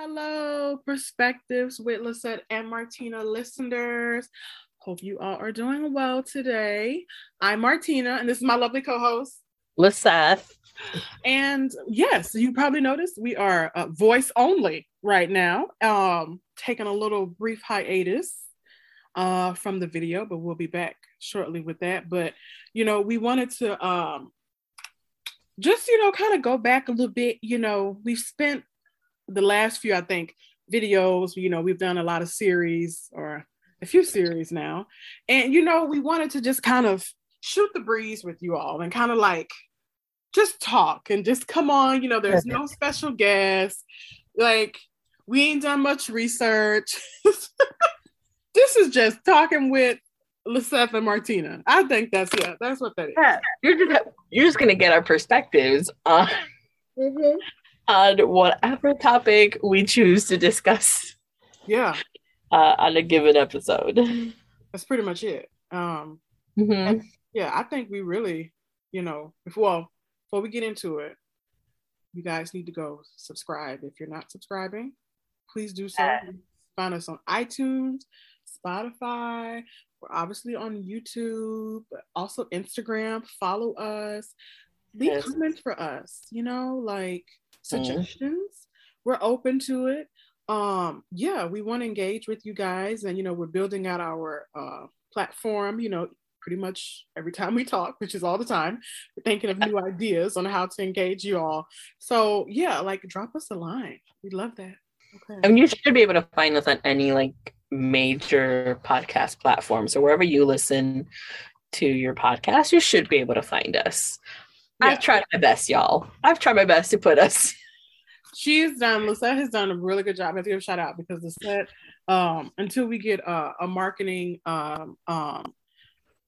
Hello, Perspectives with Lyzeth and Martina listeners. Hope you all are doing well today. I'm Martina, and this is my lovely co host, Lyzeth. And yes, you probably noticed we are uh, voice only right now, um, taking a little brief hiatus uh, from the video, but we'll be back shortly with that. But, you know, we wanted to um, just, you know, kind of go back a little bit. You know, we've spent the last few, I think, videos, you know, we've done a lot of series or a few series now. And, you know, we wanted to just kind of shoot the breeze with you all and kind of like just talk and just come on. You know, there's no special guests. Like, we ain't done much research. this is just talking with Lyzeth and Martina. I think that's yeah, that's what that is. Yeah, you're just you're just gonna get our perspectives on mm-hmm. On whatever topic we choose to discuss. Yeah, uh, on a given episode. That's pretty much it. Um, mm-hmm. Yeah, I think we really, you know, if well, before we get into it, you guys need to go subscribe. If you're not subscribing, please do so. Yeah. Find us on iTunes, Spotify. We're obviously on YouTube, but also Instagram. Follow us. Leave yes. comments for us, you know, like. Suggestions. Mm. We're open to it. Um, yeah, we want to engage with you guys, and you know, we're building out our uh, platform, you know, pretty much every time we talk, which is all the time. We're thinking of new ideas on how to engage you all. So yeah, like drop us a line. We'd love that. Okay. I mean, you should be able to find us on any like major podcast platform. So wherever you listen to your podcast, you should be able to find us. Yeah. I've tried my best, y'all. I've tried my best to put us. She's done. Lyzeth has done a really good job. I have to give a shout out because Lyzeth, um, until we get uh, a marketing um, um,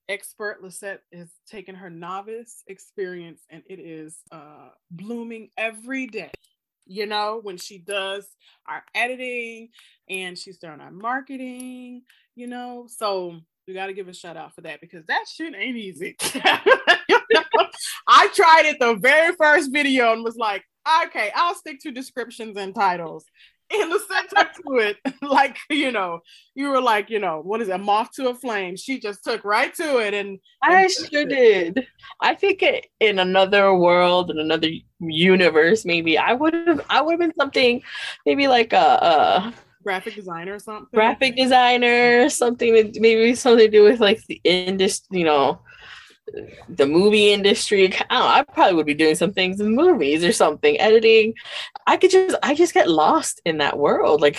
expert, Lyzeth has taken her novice experience and it is uh, blooming every day you know, when she does our editing and she's doing our marketing, you know. So we got to give a shout out for that because that shit ain't easy. I tried it the very first video and was like, okay, I'll stick to descriptions and titles in the center to it, like you know, you were like, you know, what is it, moth to a flame? She just took right to it, and, and I sure did. I think it, in another world, in another universe, maybe I would have, I would have been something, maybe like a, a graphic designer or something. Graphic designer, something maybe something to do with like the industry, you know, the movie industry. I, know, I probably would be doing some things in movies or something, editing. I could just I just get lost in that world. Like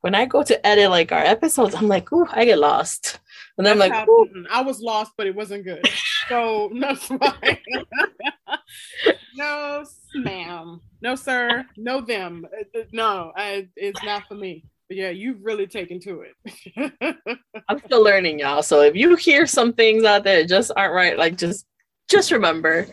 when I go to edit like our episodes, I'm like, ooh, I get lost. And then I'm like, I was lost, but it wasn't good. So fine. no, ma'am. No, sir. No, them. Uh, uh, no, I, it's not for me yeah, you've really taken to it. I'm still learning, y'all. So if you hear some things out there that just aren't right, like just just remember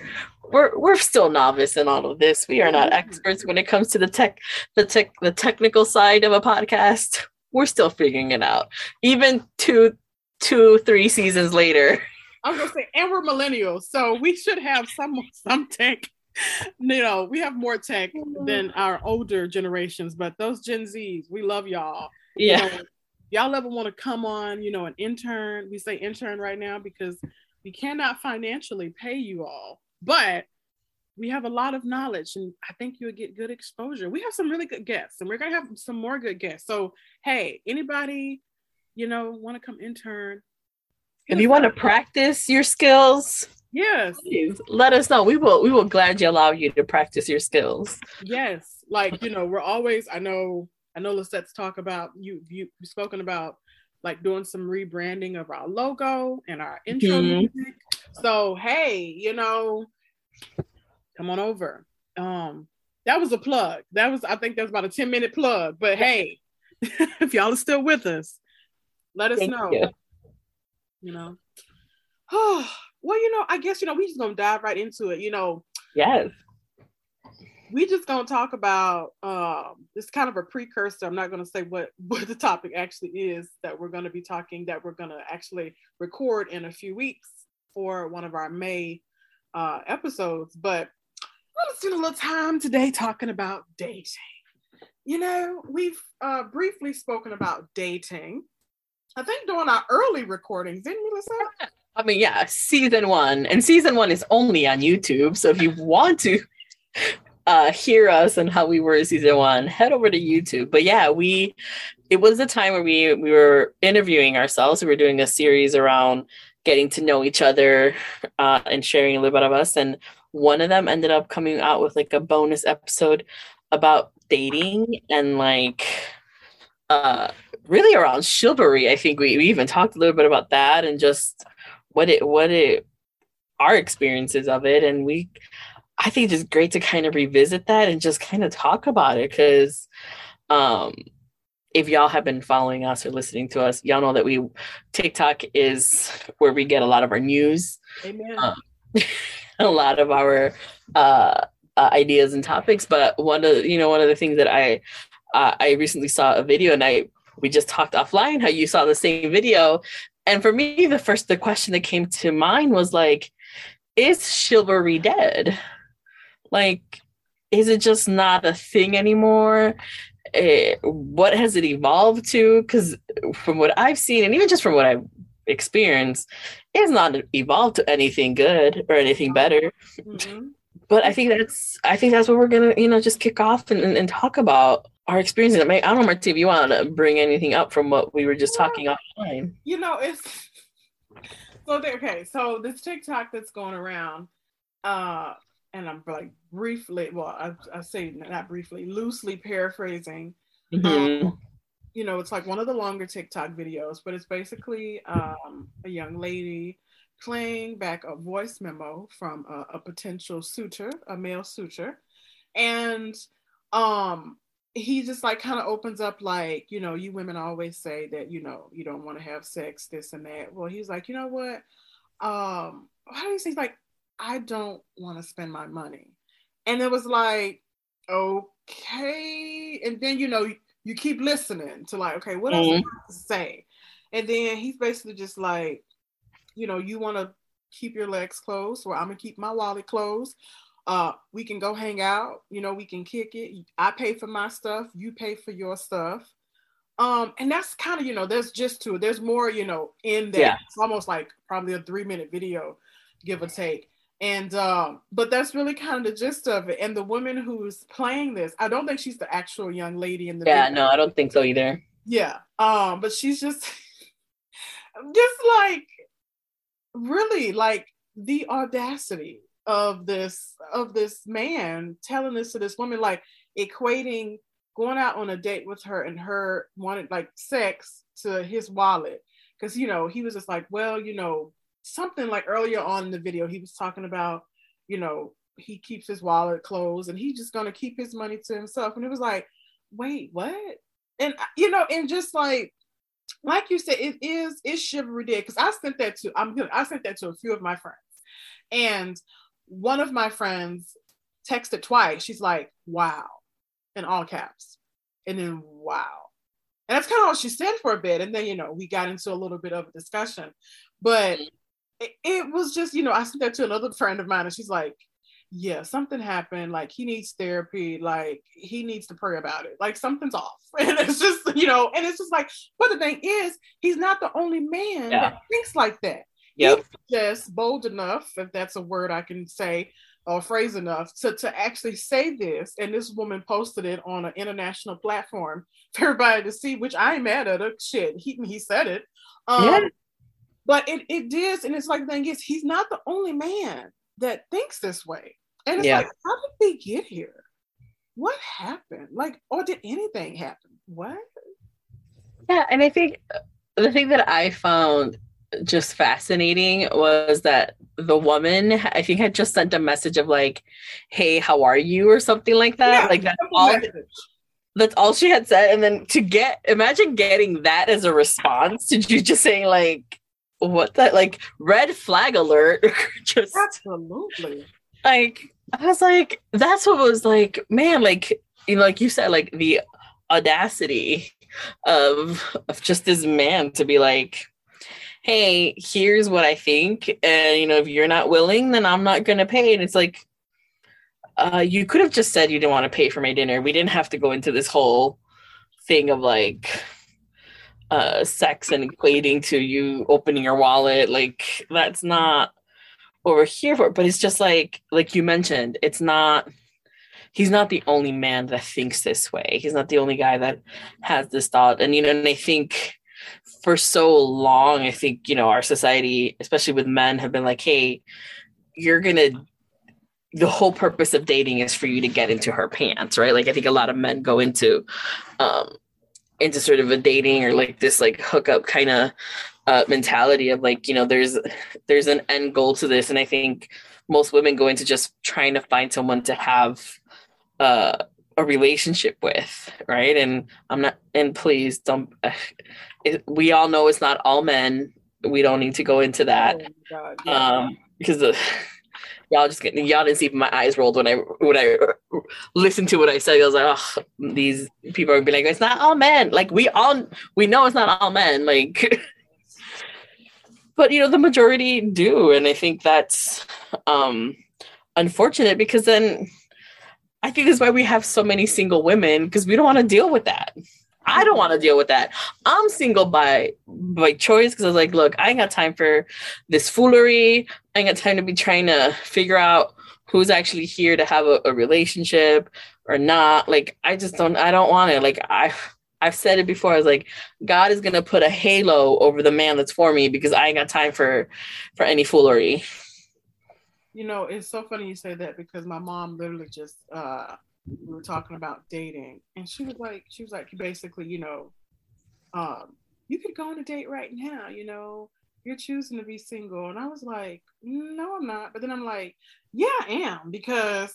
we're we're still novice in all of this. We are not mm-hmm. experts when it comes to the tech the tech the technical side of a podcast. We're still figuring it out. Even two two three seasons later. I'm gonna say, and we're millennials, so we should have some some tech you know, we have more tech mm-hmm. than our older generations, but those Gen Zs, we love y'all. Yeah. You know, y'all ever want to come on, you know, an intern? We say intern right now because we cannot financially pay you all, but we have a lot of knowledge and I think you'll get good exposure. We have some really good guests and we're going to have some more good guests. So, hey, anybody, you know, want to come intern? If you want to practice your skills, Yes. Please let us know. We will we will gladly allow you to practice your skills. Yes. Like, you know, we're always I know I know Lyzeth's talk about you you you've spoken about like doing some rebranding of our logo and our intro mm-hmm. music. So hey, you know, come on over. Um that was a plug. That was I think that's about a 10 minute plug. But hey, if y'all are still with us, let us Thank know. You, you know. Oh, well, you know, I guess you know we just gonna dive right into it. You know, yes, we just gonna talk about um, this kind of a precursor. I'm not gonna say what what the topic actually is that we're gonna be talking that we're gonna actually record in a few weeks for one of our May uh, episodes. But let's spend a little time today talking about dating. you know, we've uh, briefly spoken about dating. I think during our early recordings, didn't we, Lisa? I mean, yeah, season one, and season one is only on YouTube. So if you want to uh, hear us and how we were in season one, head over to YouTube. But yeah, we it was a time where we we were interviewing ourselves. We were doing a series around getting to know each other uh, and sharing a little bit of us. And one of them ended up coming out with like a bonus episode about dating and like uh really around chivalry. I think we, we even talked a little bit about that and just what it what it our experiences of it. And we i think it's great to kind of revisit that and just kind of talk about it. Because um if y'all have been following us or listening to us y'all know that we tiktok is where we get a lot of our news. Amen. Um, a lot of our uh, uh, ideas and topics. But one of you know one of the things that i uh, i recently saw a video and i we just talked offline how you saw the same video and for me, the first the question that came to mind was like, is chivalry dead? Like, is it just not a thing anymore? Eh, what has it evolved to? Because from what I've seen, and even just from what I've experienced, it's not evolved to anything good or anything better. Mm-hmm. But I think that's I think that's what we're gonna you know just kick off and, and, and talk about our experiences. I don't know, Marty, if you want to bring anything up from what we were just talking offline. You know, it's so there, okay. So this TikTok that's going around, uh, and I'm like briefly, well, I, I say not briefly, loosely paraphrasing. Mm-hmm. Um, you know, it's like one of the longer TikTok videos, but it's basically um, a young lady playing back a voice memo from a, a potential suitor, a male suitor, and um he just like kind of opens up like you know you women always say that you know you don't want to have sex this and that. Well he's like you know what? Um how do you say like i don't want to spend my money? And it was like okay. And then you know you keep listening to like okay what else mm-hmm. to say? And then he's basically just like you know you want to keep your legs closed or i'm gonna keep my wallet closed uh, we can go hang out, you know, we can kick it. I pay for my stuff, you pay for your stuff. Um, and that's kind of, you know, there's just two, there's more, you know, in there. Yeah. It's almost like probably a three minute video, give or take. And um, but that's really kind of the gist of it. And the woman who's playing this, I don't think she's the actual young lady in the Yeah, video. no, I don't think so either. Yeah. Um, but she's just just like really like the audacity of this of this man telling this to this woman like equating going out on a date with her and her wanted like sex to his wallet. Because you know he was just like well you know something like earlier on in the video he was talking about you know he keeps his wallet closed and he's just going to keep his money to himself. And it was like wait what? And you know and just like like you said it is it's chivalry day because i sent that to i'm gonna i sent that to a few of my friends and one of my friends texted twice. She's like, wow, in all caps. And then, wow. And that's kind of all she said for a bit. And then, you know, we got into a little bit of a discussion. But mm-hmm. it, it was just, you know, I sent that to another friend of mine, and she's like, yeah, something happened. Like he needs therapy. Like he needs to pray about it. Like something's off. And it's just, you know, and it's just like, but the thing is, he's not the only man yeah. that thinks like that. Yep. just bold enough, if that's a word I can say, or phrase enough to, to actually say this. And this woman posted it on an international platform for everybody to see, which I ain't mad at her. Shit, he, he said it. Um, yeah. But it, it did. And it's like the thing is, he's not the only man that thinks this way. And it's yeah. like, how did they get here? What happened? Like, or did anything happen? What? Yeah. And I think the thing that I found just fascinating was that the woman I think had just sent a message of like, "Hey, how are you?" or something like that. Yeah, like that's all. That's all she had said, and then to get imagine getting that as a response to you just saying like, "What that like red flag alert?" just absolutely. Like I was like, that's what was like, man, like you know, like you said, like the audacity of of just this man to be like hey, here's what I think. And, you know, if you're not willing, then I'm not to pay. And it's like, uh, you could have just said you didn't want to pay for my dinner. We didn't have to go into this whole thing of like uh, sex and equating to you opening your wallet. Like that's not what we're here for. But it's just like like you mentioned, it's not. He's not the only man that thinks this way. He's not the only guy that has this thought. And you know, and I think for so long, I think you know our society, especially with men, have been like, "Hey, you're gonna the whole purpose of dating is for you to get into her pants, right? Like I think a lot of men go into um into sort of a dating or like this like hookup kind of uh mentality of like, you know, there's there's an end goal to this. And I think most women go into just trying to find someone to have uh a relationship with, right? And I'm not and please don't it, we all know it's not all men. We don't need to go into that. Oh yeah. Um because the y'all just getting y'all didn't see my eyes rolled when I when I listened to what I said. I was like, oh, these people are be like, it's not all men. Like we all we know it's not all men. Like, but you know the majority do, and I think that's um unfortunate because then I think that's why we have so many single women because we don't want to deal with that. I don't want to deal with that. I'm single by by choice because I was like, look, I ain't got time for this foolery. I ain't got time to be trying to figure out who's actually here to have a, a relationship or not. Like, I just don't. I don't want it. Like, I. I've said it before. I was like, God is gonna put a halo over the man that's for me because I ain't got time for for any foolery. You know, it's so funny you say that because my mom literally just uh we were talking about dating, and she was like, she was like, basically, you know, um, you could go on a date right now, you know, you're choosing to be single, and I was like, no, I'm not. But then I'm like, yeah, I am because,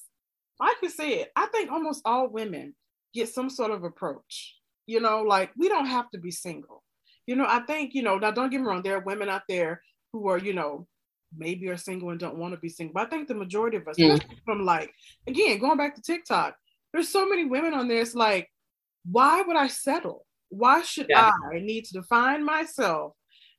like you said, I think almost all women get some sort of approach. You know, like we don't have to be single. You know, I think you know. Now, don't get me wrong. There are women out there who are, you know, maybe are single and don't want to be single. But I think the majority of us, mm. from like, again, going back to TikTok, there's so many women on there. It's like, why would I settle? Why should yeah. I need to define myself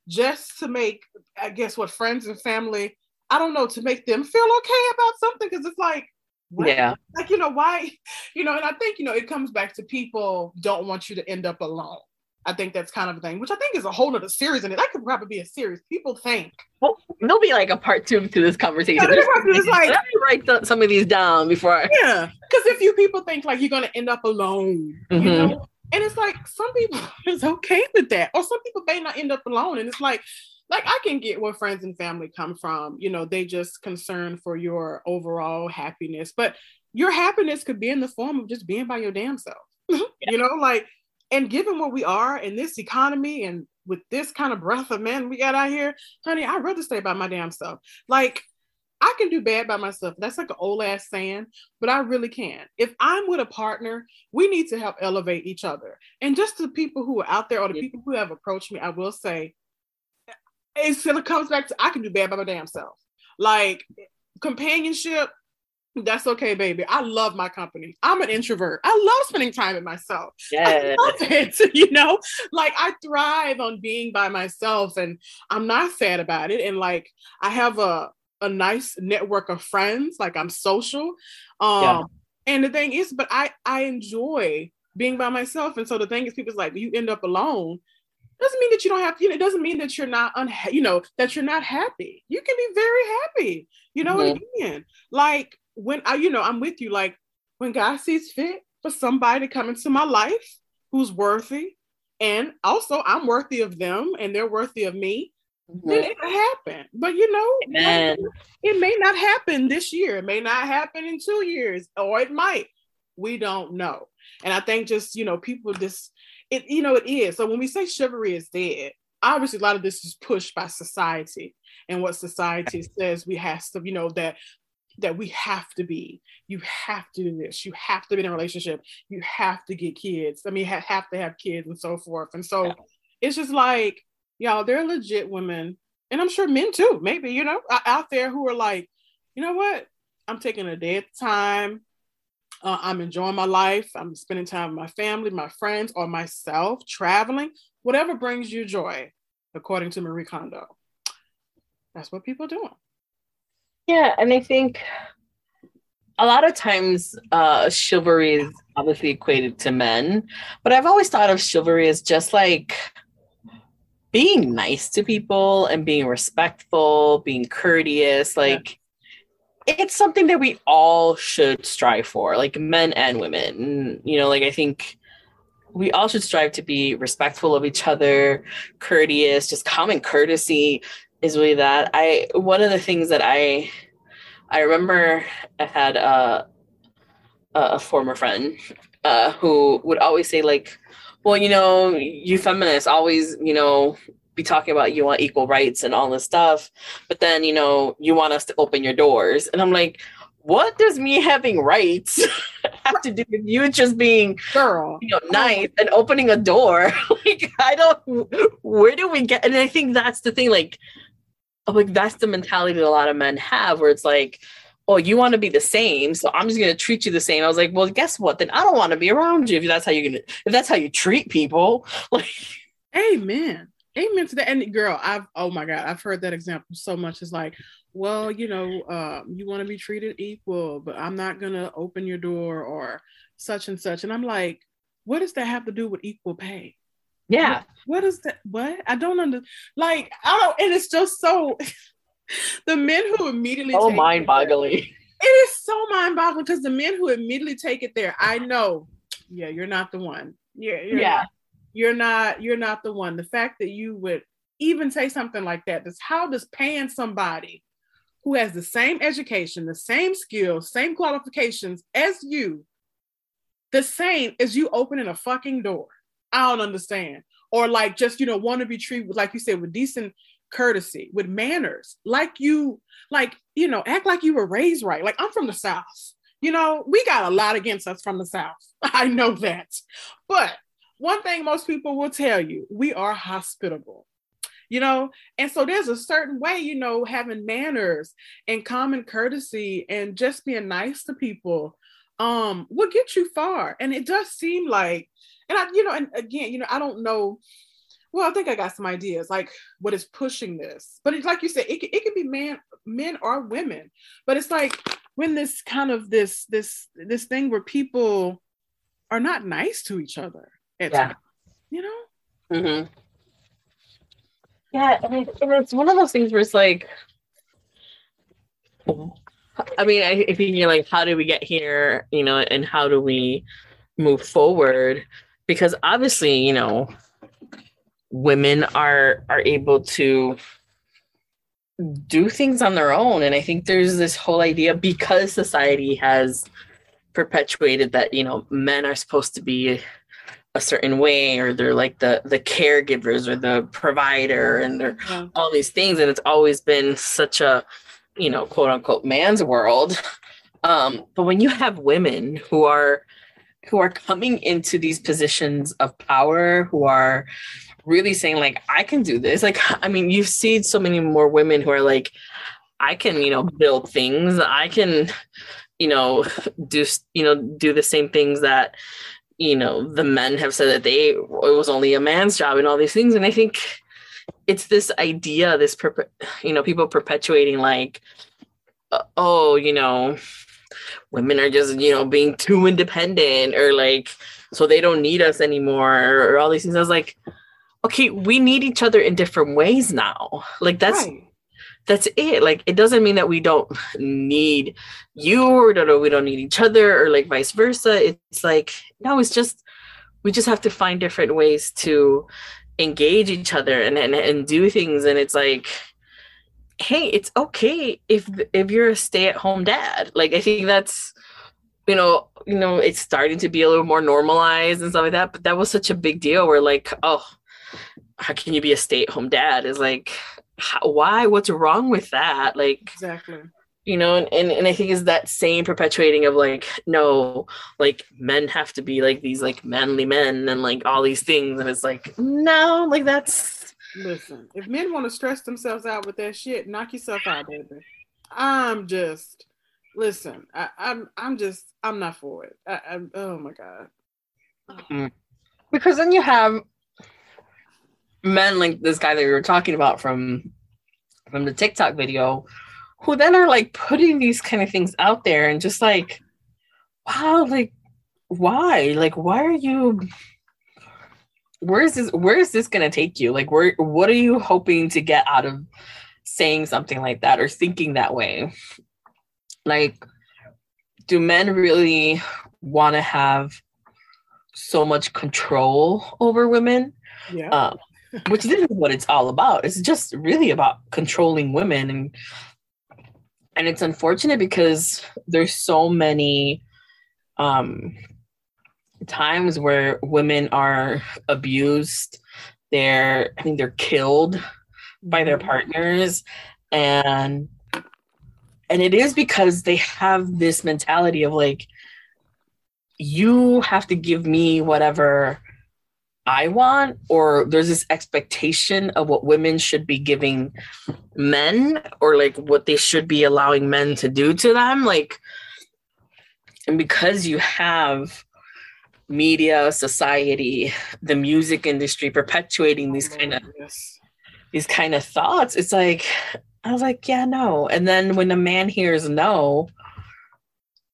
just to make, I guess, what friends and family, I don't know, to make them feel okay about something? Because it's like, what? yeah, like you know why, you know, and I think you know it comes back to people don't want you to end up alone. I think that's kind of a thing, which I think is a whole other series in it. That could probably be a series. People think. Well, there'll be like a part two to this conversation. Yeah, it's like, Let me write th- some of these down before. I... Yeah, because if you people think like you're going to end up alone, mm-hmm. you know, and it's like some people is okay with that, or some people may not end up alone, and it's like, like I can get where friends and family come from. You know, they just concern for your overall happiness, but your happiness could be in the form of just being by your damn self. yeah. You know, like and given where we are in this economy and with this kind of breath of men we got out here, honey, I'd rather stay by my damn self. Like, I can do bad by myself. That's like an old ass saying, but I really can. If I'm with a partner, we need to help elevate each other. And just the people who are out there or the people who have approached me, I will say, it still comes back to I can do bad by my damn self. Like companionship, that's okay, baby. I love my company. I'm an introvert. I love spending time with myself. Yeah. I love it. You know, like I thrive on being by myself and I'm not sad about it. And like I have a, a nice network of friends. Like I'm social. Um yeah. and the thing is, but I I enjoy being by myself. And so the thing is, people's like, you end up alone doesn't mean that you don't have you know it doesn't mean that you're not unha- you know that you're not happy you can be very happy you know mm-hmm. again like when I, you know, I'm with you. Like when God sees fit for somebody to come into my life who's worthy, and also I'm worthy of them, and they're worthy of me. Mm-hmm. Then it'll happen. But you know, Amen. it may not happen this year. It may not happen in two years, or it might. We don't know. And I think just you know, people just it. You know, it is. So when we say chivalry is dead, obviously a lot of this is pushed by society and what society says we have to you know that that we have to be. You have to do this. You have to be in a relationship. You have to get kids. I mean, ha- have to have kids and so forth. And so yeah. it's just like, y'all, they're legit women, and I'm sure men too, maybe, you know, out there who are like, you know what? I'm taking a day at a time. Uh, I'm enjoying my life. I'm spending time with my family, my friends, or myself, traveling, whatever brings you joy, according to Marie Kondo. That's what people are doing. Yeah, and I think a lot of times uh chivalry is obviously equated to men, but I've always thought of chivalry as just like being nice to people and being respectful, being courteous, like. It's something that we all should strive for, like men and women. you know, like I think we all should strive to be respectful of each other, courteous, just common courtesy is really that. I one of the things that I I remember I had a a former friend uh, who would always say like, well, you know, you feminists always, you know, be talking about you want equal rights and all this stuff, but then you know you want us to open your doors, and I'm like, what does me having rights have to do with you just being girl. you know nice and opening a door? Like i don't where do we get and i think that's the thing like like that's the mentality that a lot of men have where it's like oh you want to be the same so i'm just going to treat you the same. I was like well guess what? Then i don't want to be around you if that's how you're to if that's how you treat people. Like amen amen to that and girl i've oh my god i've heard that example so much it's like well, you know, um, you want to be treated equal, but I'm not going to open your door or such and such. And I'm like, what does that have to do with equal pay? Yeah. What, what is that? What? I don't understand. Like, I don't, and it's just so, the men who immediately. Oh, mind boggling. It is so mind boggling because the men who immediately take it there, I know, yeah, you're not the one. Yeah. You're yeah. Not, you're not, you're not the one. The fact that you would even say something like that, that's how does paying somebody who has the same education, the same skills, same qualifications as you, the same as you opening a fucking door. I don't understand. Or like just, you know, want to be treated, like you said, with decent courtesy, with manners, like you, like, you know, act like you were raised right. Like I'm from the South. You know, we got a lot against us from the South. I know that. But one thing most people will tell you, we are hospitable you know? And so there's a certain way you know having manners and common courtesy and just being nice to people um will get you far. And it does seem like and i you know and again you know i don't know well i think i got some ideas like what is pushing this? But it's like you said it, it could be man men or women. But it's like when this kind of this this this thing where people are not nice to each other yeah. You know mm-hmm. Yeah, and, and it's one of those things where it's like, I mean, I, I think you're like, how do we get here? You know, and how do we move forward? Because obviously, you know, women are are able to do things on their own and i think there's this whole idea because society has perpetuated that you know men are supposed to be a certain way or they're like the the caregivers or the provider and they're yeah. all these things and it's always been such a you know quote unquote man's world um but when you have women who are who are coming into these positions of power who are really saying like i can do this like i mean you've seen so many more women who are like i can you know build things i can you know do you know do the same things that you know the men have said that they it was only a man's job and all these things. And i think it's this idea this you know people perpetuating like uh, oh you know women are just you know being too independent or like so they don't need us anymore or, or all these things. I was like okay we need each other in different ways now. Like that's right that's it. Like it doesn't mean that we don't need you or no, we don't need each other or like vice versa. It's like no, it's just we just have to find different ways to engage each other and and, and do things. And it's like, hey, it's okay if if you're a stay-at-home dad. Like I think that's you know, you know, it's starting to be a little more normalized and stuff like that. But that was such a big deal where like, oh, how can you be a stay-at-home dad? Is like how, why? What's wrong with that? Like exactly. you know and, and and i think is that same perpetuating of like no like men have to be like these like manly men and like all these things. And it's like no like that's listen if men want to stress themselves out with that shit knock yourself out baby. I'm just listen I, am I'm, I'm just i'm not for it. I, I, oh my god. Mm. because then you have men like this guy that we were talking about from from the TikTok video who then are like putting these kind of things out there and just like wow like why? Like why are you where is this where is this going to take you? Like where what are you hoping to get out of saying something like that or thinking that way? Like do men really want to have so much control over women? Yeah. um, which this is what it's all about. It's just really about controlling women. And and it's unfortunate because there's so many um times where women are abused they're i think they're killed by their partners. And and it is because they have this mentality of like you have to give me whatever I want, or there's this expectation of what women should be giving men, or like what they should be allowing men to do to them. Like, and because you have media, society, the music industry perpetuating these oh, kind of Yes. these kind of thoughts, it's like I was like, yeah, no. And then when a man hears no,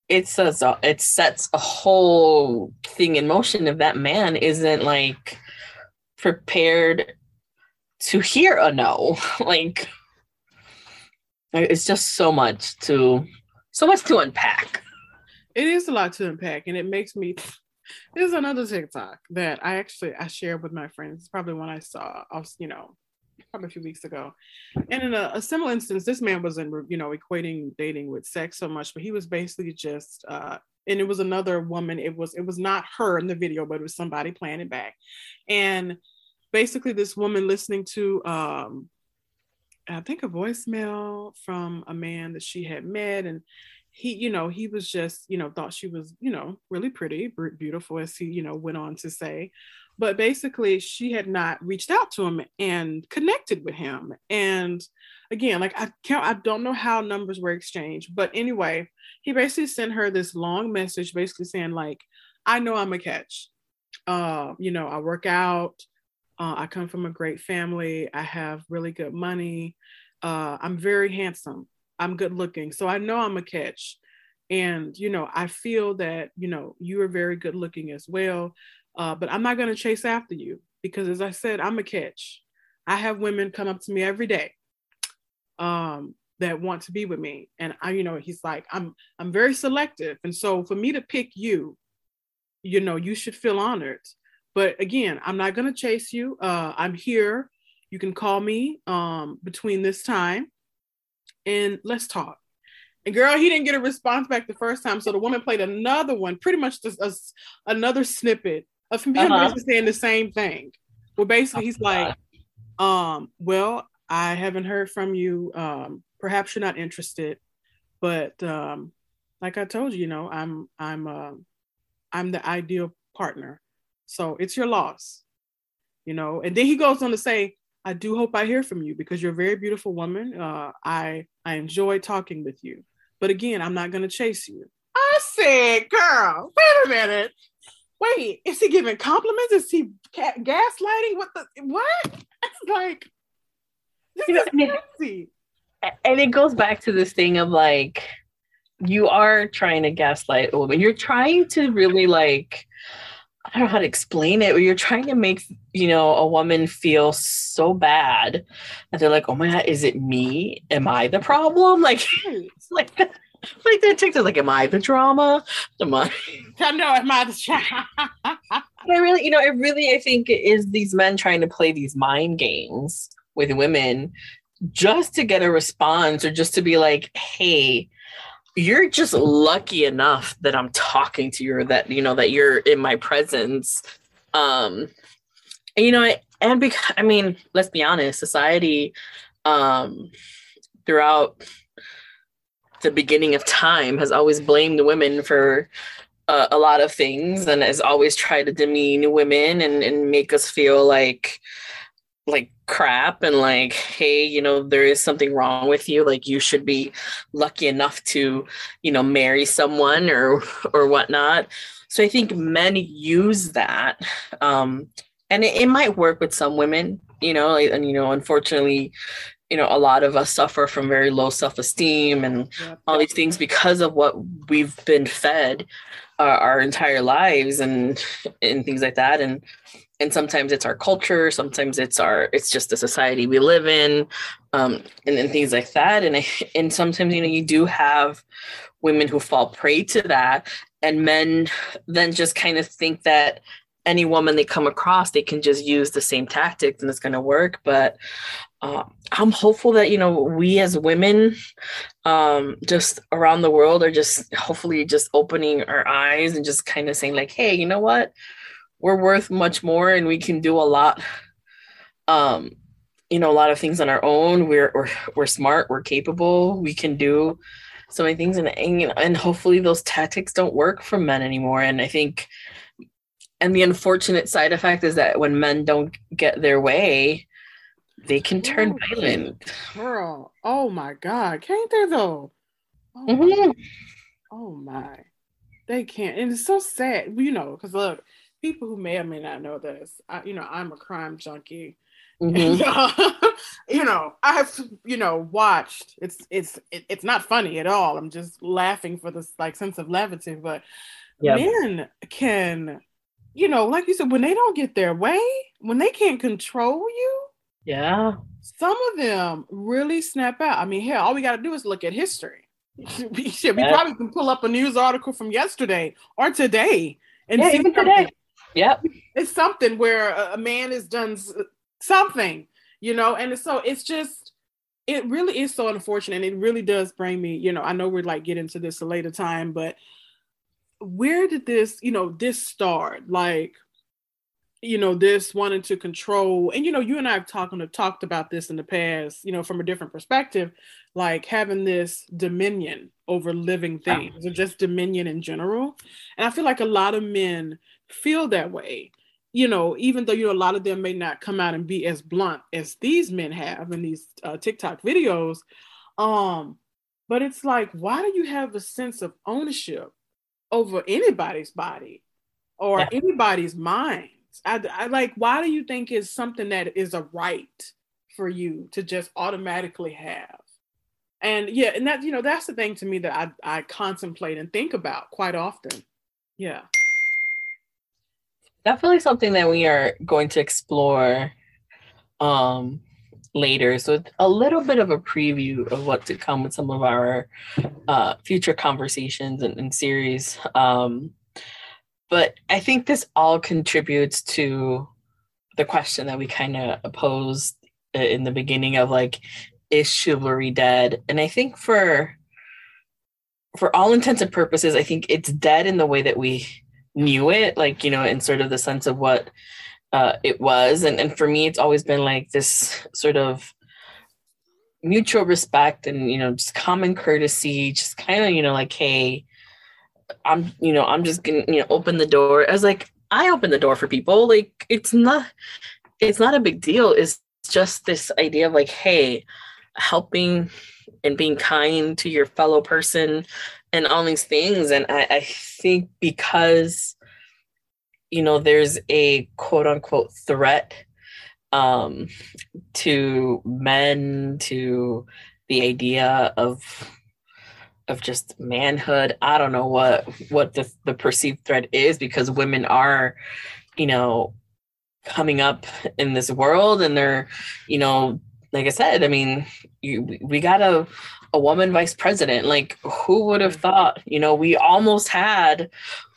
it says uh, it sets a whole thing in motion if that man isn't like prepared to hear a no. like it's just so much to so much to unpack. It is a lot to unpack, and it makes me. There's another TikTok that I actually I shared with my friends. It's probably one I saw, I was, you know, probably a few weeks ago. And in a, a similar instance, this man wasn't, you know, equating dating with sex so much, but he was basically just, uh, and it was another woman. It was, it was not her in the video, but it was somebody playing it back. And basically, this woman listening to, um, I think a voicemail from a man that she had met, and he, you know, he was just, you know, thought she was, you know, really pretty, beautiful, as he, you know, went on to say but basically she had not reached out to him and connected with him. And again like i can't i don't know how numbers were exchanged but anyway he basically sent her this long message basically saying like i know i'm a catch. Uh you know i work out. Uh, i come from a great family. I have really good money. Uh i'm very handsome. I'm good looking. So i know i'm a catch. And you know i feel that you know you are very good looking as well uh, but I'm not going to chase after you because, as I said, I'm a catch. I have women come up to me every day um, that want to be with me, and I, you know, he's like, I'm, I'm very selective, and so for me to pick you, you know, you should feel honored. But again, I'm not going to chase you. Uh, I'm here. You can call me um, between this time, and let's talk. And girl, he didn't get a response back the first time, so the woman played another one, pretty much just a, another snippet of him uh-huh. saying the same thing. Well, basically, he's like, um, well, I haven't heard from you. Um, perhaps you're not interested, but um, like I told you, you know, I'm I'm uh, I'm the ideal partner. So it's your loss, you know. And then he goes on to say, I do hope I hear from you because you're a very beautiful woman. Uh, I I enjoy talking with you, but again, I'm not gonna chase you. I said, girl, wait a minute wait, is he giving compliments? Is he gaslighting? What the what? It's like this you know, is crazy. And it goes back to this thing of like you are trying to gaslight a woman. You're trying to really like I don't know how to explain it, but you're trying to make you know a woman feel so bad that they're like, oh my god, is it me? Am I the problem? Like, like that like that TikTok, like, am I the drama? Am I? I know, am I the drama? I really, you know, it really, I think, is these men trying to play these mind games with women just to get a response or just to be like, hey, you're just lucky enough that I'm talking to you or that, you know, that you're in my presence. Um, and, you know, and because, I mean, let's be honest, society, um, throughout the beginning of time has always blamed women for uh, a lot of things and has always tried to demean women and, and make us feel like like crap and like hey you know there is something wrong with you. Like you should be lucky enough to you know marry someone or or whatnot. So i think men use that um and it, it might work with some women you know and you know unfortunately you know a lot of us suffer from very low self-esteem and yep. all these things because of what we've been fed uh, our entire lives and and things like that. And and sometimes it's our culture sometimes it's our it's just the society we live in um and, and things like that. And I, and sometimes you know you do have women who fall prey to that and men then just kind of think that any woman they come across they can just use the same tactics and it's going to work. But uh, i'm hopeful that you know we as women um, just around the world are just hopefully just opening our eyes and just kind of saying like hey you know what? We're worth much more and we can do a lot um you know a lot of things on our own. We're we're, we're smart we're capable we can do so many things. And, and and hopefully those tactics don't work for men anymore. And i think and the unfortunate side effect is that when men don't get their way they can turn oh, violent girl oh my god can't they though oh, mm-hmm. oh my they can't and it's so sad you know because look people who may or may not know this, I, you know, I'm a crime junkie. Mm-hmm. And, you know, I've you know watched. It's it's it, it's not funny at all. I'm just laughing for this like sense of levity. But yep. men can, you know, like you said, when they don't get their way, when they can't control you, yeah, some of them really snap out. I mean, hell, all we got to do is look at history. we, should, we probably can pull up a news article from yesterday or today and yeah, see even today. Yep. It's something where a man has done something, you know, and so it's just, it really is so unfortunate. And it really does bring me, you know, I know we're like get into this a later time, but where did this, you know, this start? Like, you know, this wanting to control, and you know, you and I have talking talked about this in the past, you know, from a different perspective, like having this dominion over living things, or just dominion in general. And I feel like a lot of men feel that way you know, even though you know a lot of them may not come out and be as blunt as these men have in these uh, TikTok videos, um, but it's like, why do you have a sense of ownership over anybody's body or yeah. anybody's mind? I, I like, why do you think is something that is a right for you to just automatically have? And yeah, and that you know, that's the thing to me that I I contemplate and think about quite often. Yeah definitely something that we are going to explore um later so a little bit of a preview of what to come with some of our uh, future conversations and, and series um, but i think this all contributes to the question that we kind of posed in the beginning of like is chivalry dead and i think for for all intents and purposes i think it's dead in the way that we knew it, like, you know, in sort of the sense of what uh, it was. And, and for me, it's always been like this sort of mutual respect and, you know, just common courtesy, just kind of, you know, like, hey, I'm, you know, I'm just gonna, you know, open the door. As like, I open the door for people. Like, it's not, it's not a big deal. It's just this idea of like, hey, helping and being kind to your fellow person and all these things. And I, I think because, you know, there's a quote unquote threat um, to men, to the idea of of just manhood. I don't know what what the the perceived threat is because women are, you know, coming up in this world and they're, you know, like I said, I mean, you, we got a a woman vice president. Like, who would have thought? You know, we almost had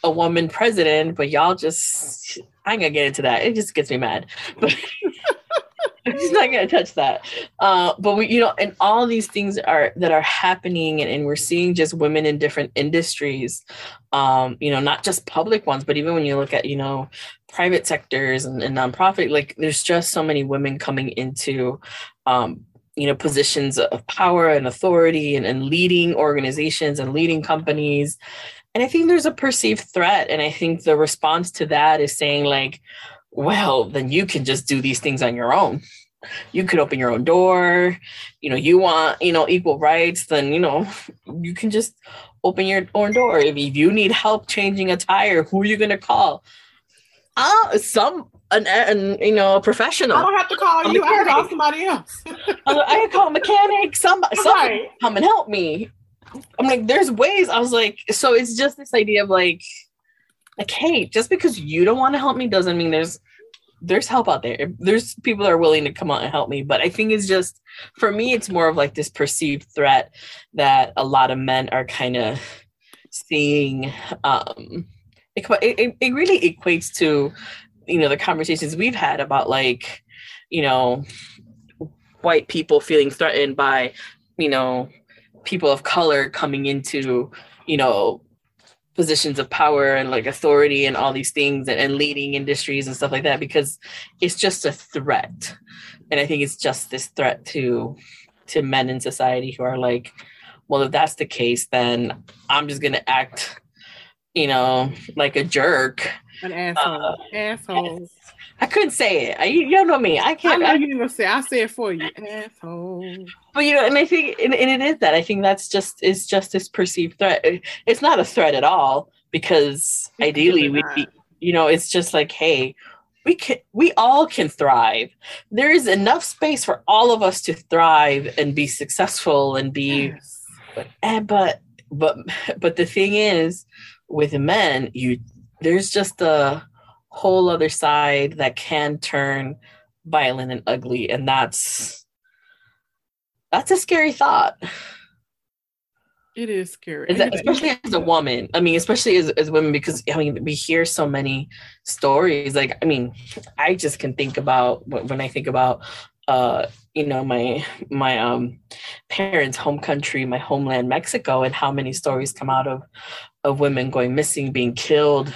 a woman president, but y'all just I ain't gonna get into that. It just gets me mad. But I'm not gonna touch that. Uh, but we, you know, and all these things are that are happening, and, and we're seeing just women in different industries. Um, you know, not just public ones, but even when you look at you know private sectors and, and nonprofit, like there's just so many women coming into um, you know positions of power and authority and, and leading organizations and leading companies and i think there's a perceived threat and i think the response to that is saying like well then you can just do these things on your own you could open your own door you know you want you know equal rights then you know you can just open your own door if you need help changing a tire who are you going to call uh some an, an you know a professional. I don't have to call A you. I can call somebody else. I I can call a mechanic. Somebody, somebody Right. come and help me. I'm like, there's ways. I was like, so it's just this idea of like, like, hey, just because you don't want to help me doesn't mean there's there's help out there. There's people that are willing to come out and help me. But I think it's just for me, it's more of like this perceived threat that a lot of men are kind of seeing. Um, it, it, it really equates to, you know, the conversations we've had about like, you know, white people feeling threatened by, you know, people of color coming into, you know, positions of power and like authority and all these things and, and leading industries and stuff like that because it's just a threat. And I think it's just this threat to to men in society who are like, well, if that's the case, then I'm just gonna act, you know, like a jerk. An asshole. Uh, asshole. I couldn't say it. I, you don't know me. I can't. I know I, you didn't say. I say it for you. Asshole. but you know, and I think, and, and it is that. I think that's just it's just this perceived threat. It's not a threat at all because It's ideally really we, you know, it's just like, hey, we can, we all can thrive. There is enough space for all of us to thrive and be successful and be Yes. and eh, but but but the thing is with men you there's just a whole other side that can turn violent and ugly and that's that's a scary thought. It is scary. Is that- especially as a woman. I mean especially as, as women because i mean we hear so many stories. Like i mean i just can think about when when i think about uh you know my my um parents home country my homeland mexico and how many stories come out of of women going missing being killed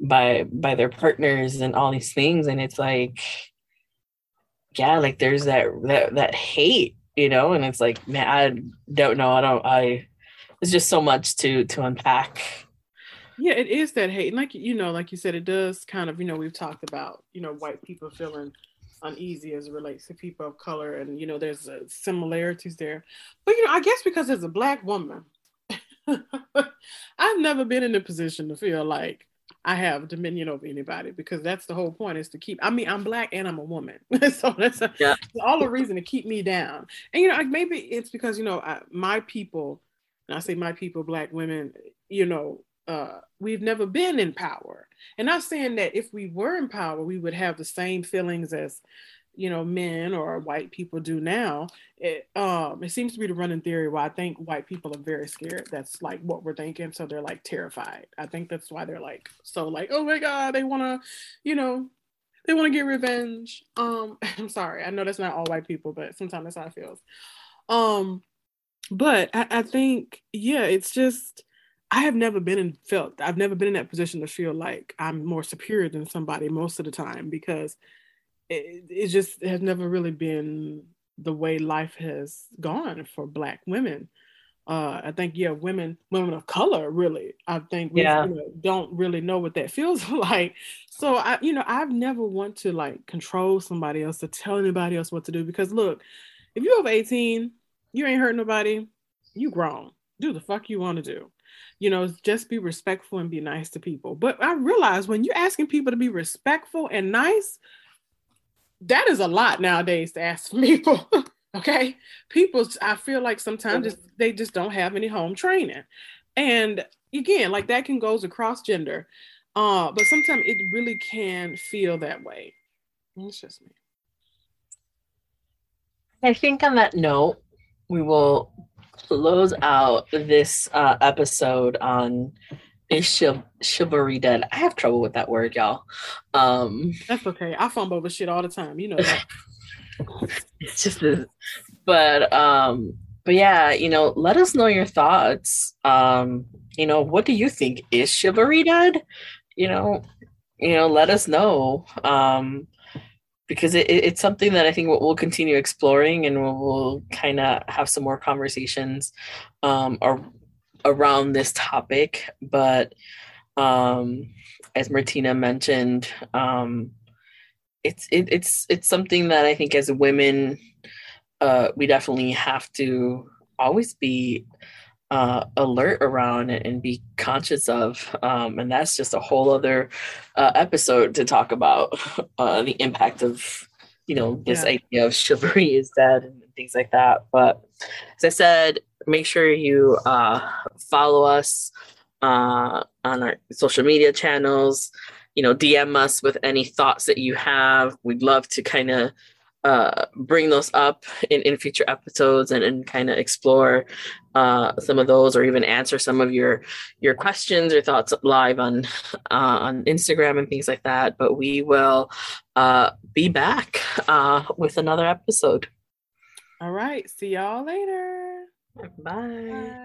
by by their partners and all these things and it's like yeah like there's that that that hate you know and it's like man i don't know i don't i it's just so much to to unpack Yeah, it is that hate. And like you know, like you said, it does kind of, you know, we've talked about, you know, white people feeling uneasy as it relates to people of color. And, you know, there's uh, similarities there. But, you know, I guess because as a black woman, I've never been in a position to feel like I have dominion over anybody because that's the whole point is to keep. I mean, I'm black and I'm a woman, so that's a, Yeah. all the reason to keep me down. And you know, like maybe it's because you know I, my people, and I say my people, black women, you know, uh, we've never been in power. And not saying that if we were in power, we would have the same feelings as you know men or white people do now it um it seems to be the running theory why i think white people are very scared. That's like what we're thinking. So they're like terrified. I think that's why they're like so like oh my god they want to you know they want to get revenge. Um i'm sorry. I know that's not all white people but sometimes that's how it feels. Um but I, I think yeah it's just i have never been in felt i've never been in that position to feel like i'm more superior than somebody most of the time because it, it just has never really been the way life has gone for black women uh, I think yeah, women women of color really I think we, Yeah. you know, don't really know what that feels like. So I you know I've never want to like control somebody else to tell anybody else what to do because look, if you're over 18, you ain't hurt nobody, you grown. Do the fuck you want to do. You know, just be respectful and be nice to people. But I realize when you're asking people to be respectful and nice, that is a lot nowadays to ask people. okay, people, I feel like sometimes just, they just don't have any home training, and again, like that can goes across gender, uh, but sometimes it really can feel that way. It's just me. I think on that note, we will close out this uh, episode on is chiv- chivalry dead. I have trouble with that word, y'all. Um, That's okay. I fumble over shit all the time. You know that. it's just, this, but um, but yeah, you know, let us know your thoughts. Um, you know, what do you think is chivalry dead? You know, you know, let us know. Um, because it, it- it's something that I think we'll, we'll continue exploring and we'll, we'll kind of have some more conversations um, ar- around this topic. But um, as Martina mentioned, um, it's it, it's it's something that I think as women uh, we definitely have to always be uh, alert around and be conscious of. Um, and that's just a whole other uh, episode to talk about uh, the impact of, you know, this yeah. idea of chivalry is dead and things like that. But as I said, make sure you uh, follow us uh, on our social media channels. You know, DM us with any thoughts that you have. We'd love to kind of uh, bring those up in, in future episodes and, and kind of explore uh, some of those or even answer some of your your questions or thoughts live on uh, on Instagram and things like that. But we will uh, be back uh, with another episode. All right. See y'all later. Bye. Bye.